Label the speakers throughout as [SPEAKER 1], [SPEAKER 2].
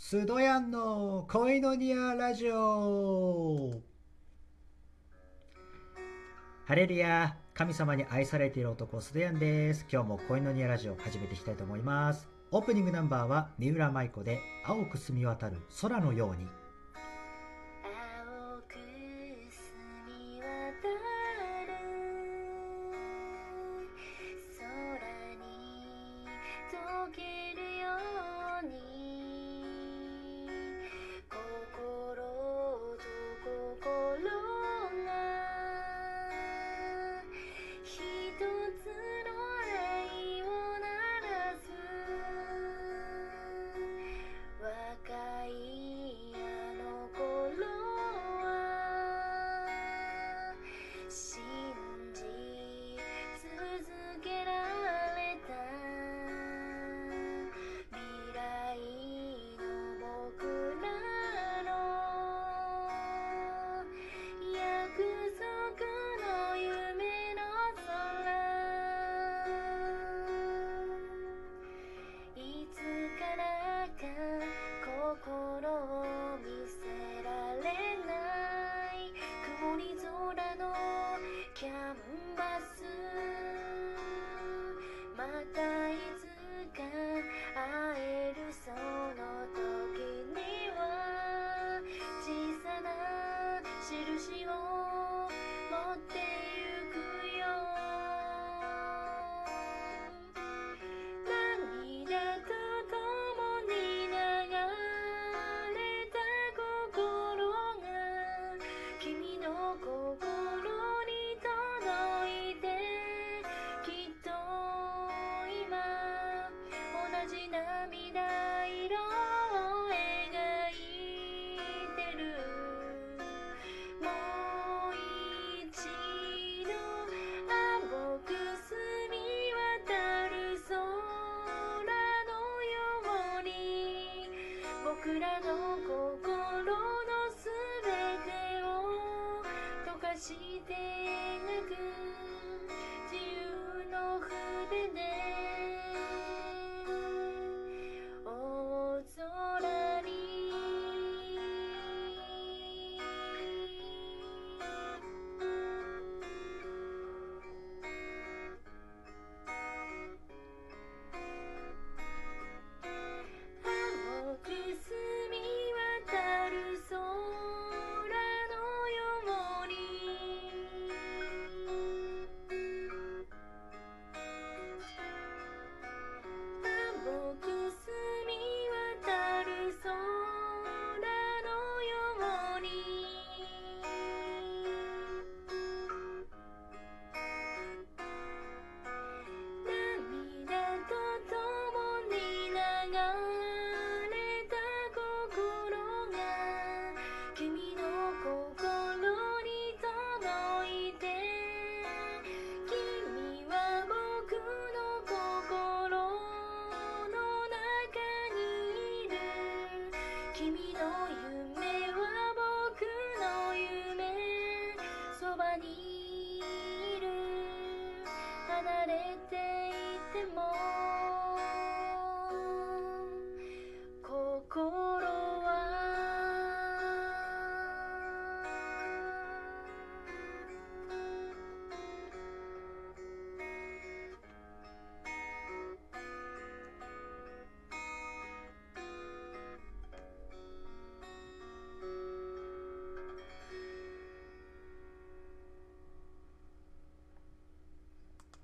[SPEAKER 1] スドヤンの恋のニアラジオ。ハレルヤ神様に愛されている男スドヤンです。今日も恋のニアラジオを始めていきたいと思います。オープニングナンバーは三浦舞子で青く澄み渡る空のように。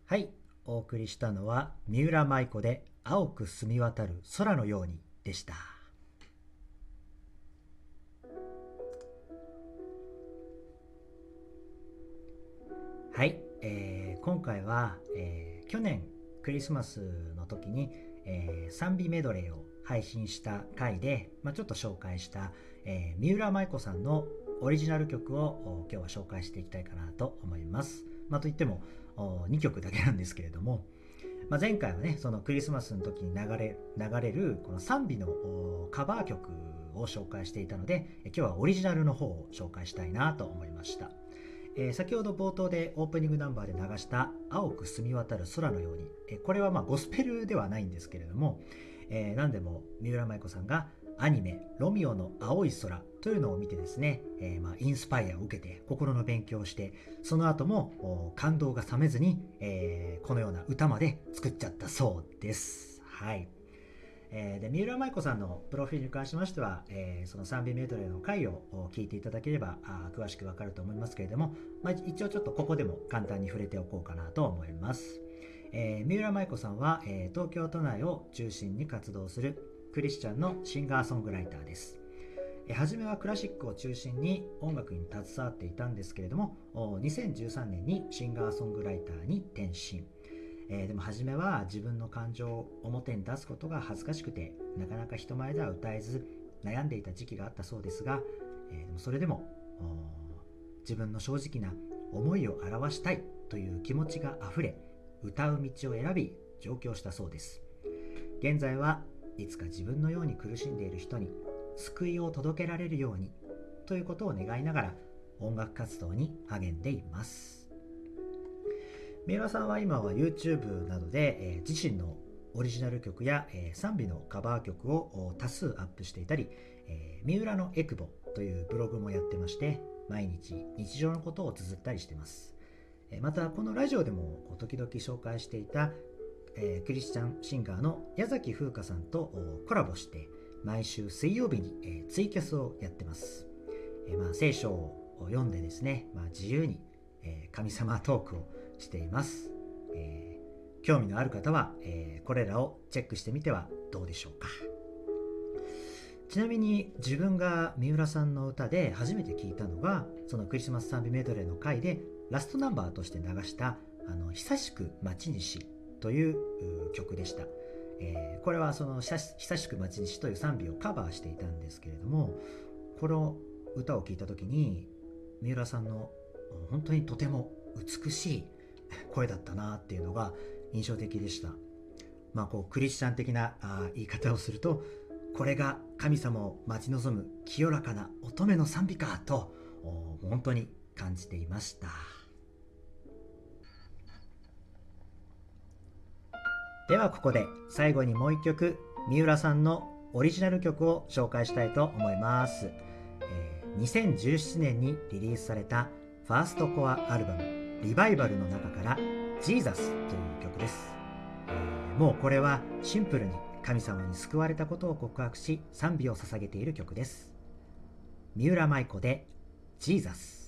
[SPEAKER 2] はい
[SPEAKER 1] お送りしたのは三浦舞子で青く澄み渡る空のようにでしたはい、えー今回は、えー去年クリスマスの時に、えー賛美メドレーを配信した回で、まあ、ちょっと紹介した、えー三浦舞子さんのオリジナル曲を今日は紹介していきたいかなと思います。まあ、といっても2曲だけなんですけれども、まあ、前回はねそのクリスマスの時に流れ流れるこの賛美のカバー曲を紹介していたので今日はオリジナルの方を紹介したいなと思いました。えー先ほど冒頭でオープニングナンバーで流した「青く澄み渡る空のように」えこれはまあゴスペルではないんですけれども、えー何でも三浦舞子さんが
[SPEAKER 2] アニメ「ロミオの青い空」というのを見てですね、えー、まあ、インスパイアを受けて心の勉強をしてその後も感動が冷めずに、えー、このような歌まで作っちゃったそうです。はい。えー、で三浦舞子さんのプロフィールに関しましては、えー、その 3B メドレーの回を聞いていただければあ詳しくわかると思いますけれども、まあ、一応ちょっとここでも簡単に触れておこうかなと思います。えー、三浦舞子さんは、え東京都内を中心に活動するクリスチャンのシンガーソングライターです。初めはクラシックを中心に音楽に携わっていたんですけれども2013年にシンガーソングライターに転身、えー、でも初めは自分の感情を表に出すことが恥ずかしくてなかなか人前では歌えず悩んでいた時期があったそうですが、えー、でもそれでも自分の正直な思いを表したいという気持ちがあふれ歌う道を選び上京したそうです現在はいつか自分のように苦しんでいる人に救いを届けられるようにということを願いながら音楽活動に励んでいます。三浦さんは今は YouTube などで、えー、自身のオリジナル曲や、えー、賛美のカバー曲を多数アップしていたり、えー、三浦のエクボというブログもやってまして毎日日常のことを綴ったりしてます、またこのラジオでも時々紹介していた、えクリスチャンシンガーの矢崎風花さんとコラボして毎週水曜日に、えー、ツイキャスをやってます。えー、まあ、聖書を読んでですね、まあ、自由に、えー、神様トークをしています。え興味のある方は、えこれらをチェックしてみてはどうでしょうか。ちなみに自分が三浦さんの歌で初めて聞いたのがそのクリスマス賛美メドレーの回でラストナンバーとして流した「あの久しく待ち主」という曲でした。えー、これはその久しく待ちにしという賛美をカバーしていたんですけれどもこの歌を聴いた時に三浦さんの本当にとても美しい 声だったなっていうのが印象的でした。まあこうクリスチャン的なあ言い方をするとこれが神様を待ち望む清らかな乙女の賛美かと本当に感じていました。ではここで最後にもう一曲三浦さんのオリジナル曲を紹介したいと思います、えー、2017年にリリースされたファーストコアアルバム「リバイバル」の中から「ジーザス」という曲です、えー、もうこれはシンプルに神様に救われたことを告白し賛美を捧げている曲です。三浦舞子で「ジーザス」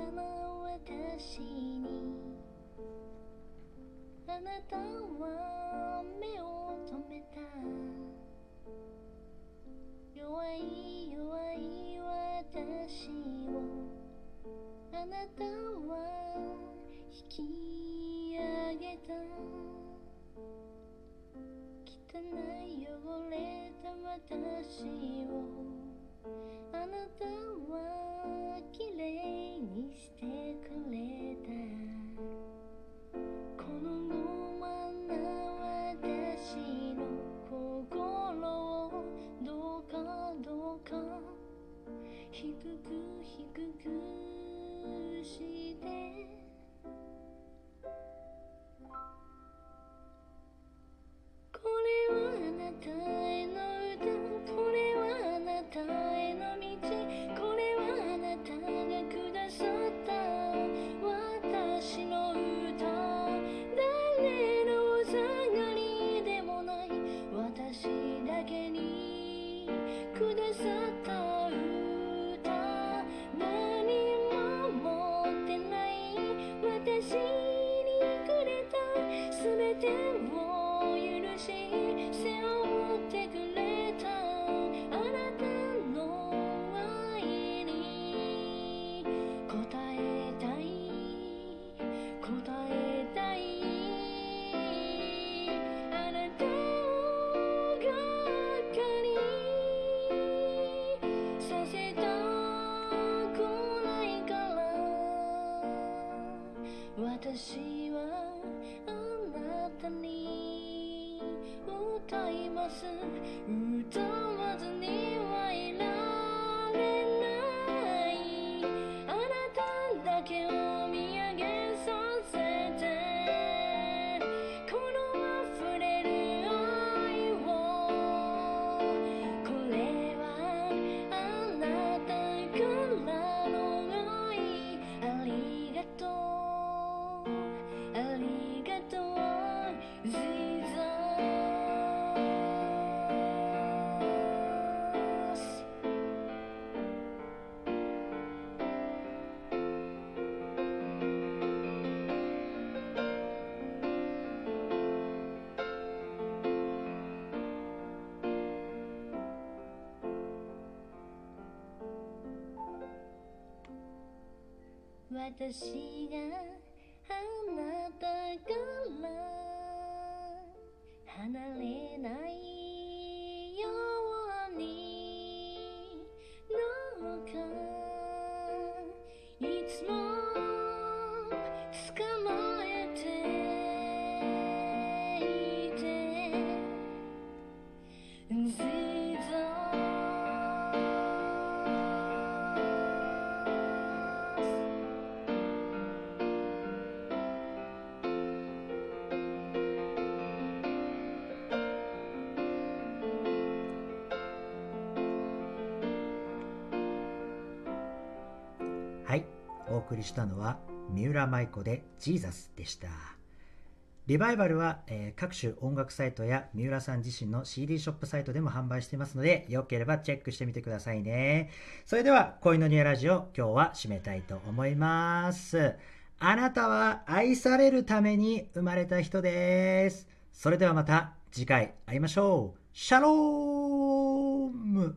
[SPEAKER 1] 私にあなたは目を留めた弱い弱い私をあなたは引き上げた汚い汚れた私をあなたはに私はあなたに歌います。歌私が
[SPEAKER 2] お送りしたのは三浦舞子でジーザスでした。リバイバルは、えー各種音楽サイトや三浦さん自身の CD ショップサイトでも販売していますので、よければチェックしてみてくださいね。それでは、恋のニアラジオ、今日は締めたいと思います。あなたは愛されるために生まれた人です。それではまた次回会いましょう。シャローム